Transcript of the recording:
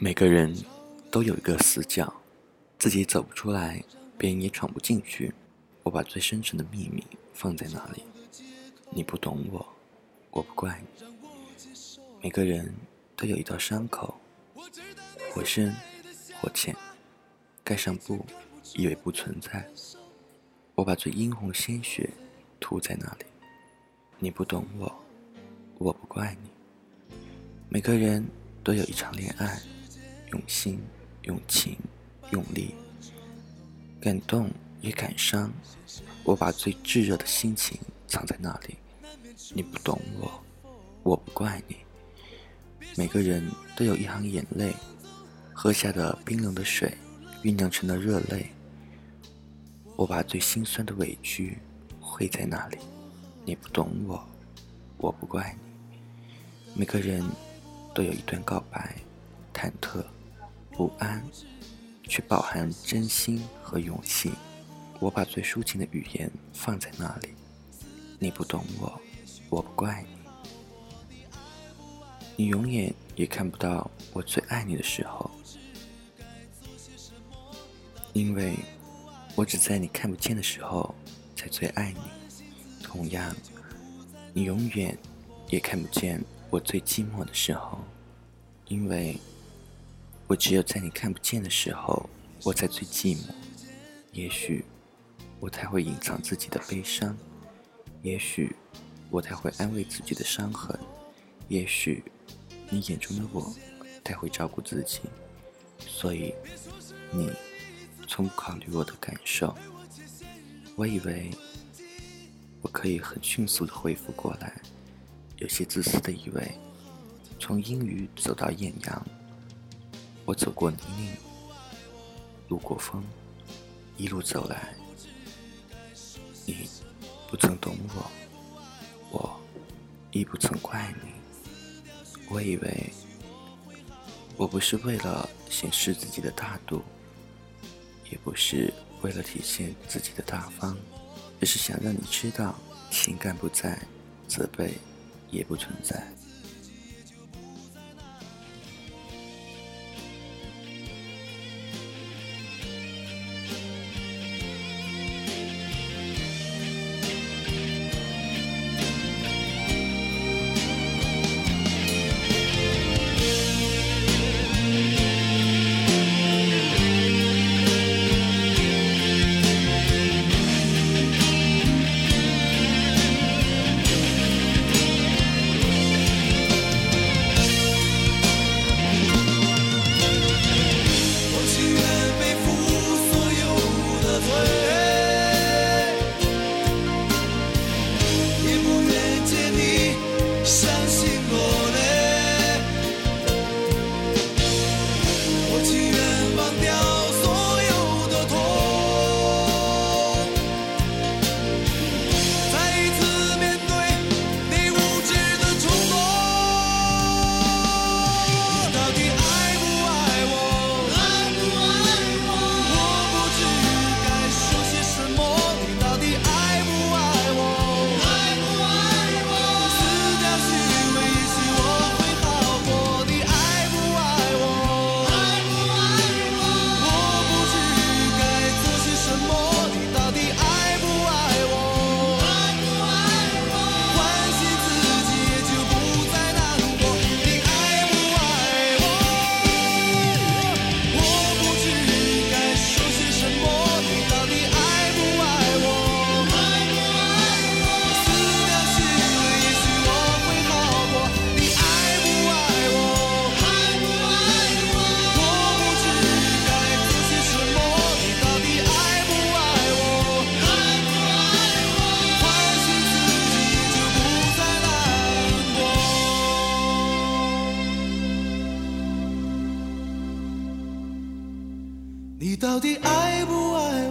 每个人都有一个死角，自己走不出来，别人也闯不进去。我把最深沉的秘密放在那里，你不懂我，我不怪你。每个人都有一道伤口，或深或浅，盖上布，以为不存在。我把最殷红鲜血涂在那里，你不懂我，我不怪你。每个人都有一场恋爱。用心，用情，用力，感动也感伤。我把最炙热的心情藏在那里。你不懂我，我不怪你。每个人都有一行眼泪，喝下的冰冷的水，酝酿成了热泪。我把最心酸的委屈汇在那里。你不懂我，我不怪你。每个人都有一段告白，忐忑。不安，却饱含真心和勇气。我把最抒情的语言放在那里。你不懂我，我不怪你。你永远也看不到我最爱你的时候，因为我只在你看不见的时候才最爱你。同样，你永远也看不见我最寂寞的时候，因为。我只有在你看不见的时候，我才最寂寞。也许我才会隐藏自己的悲伤，也许我才会安慰自己的伤痕，也许你眼中的我才会照顾自己。所以你从不考虑我的感受。我以为我可以很迅速的恢复过来，有些自私的以为从阴雨走到艳阳。我走过泥泞，路过风，一路走来，你不曾懂我，我亦不曾怪你。我以为我不是为了显示自己的大度，也不是为了体现自己的大方，只是想让你知道，情感不在，责备也不存在。你到底爱不爱？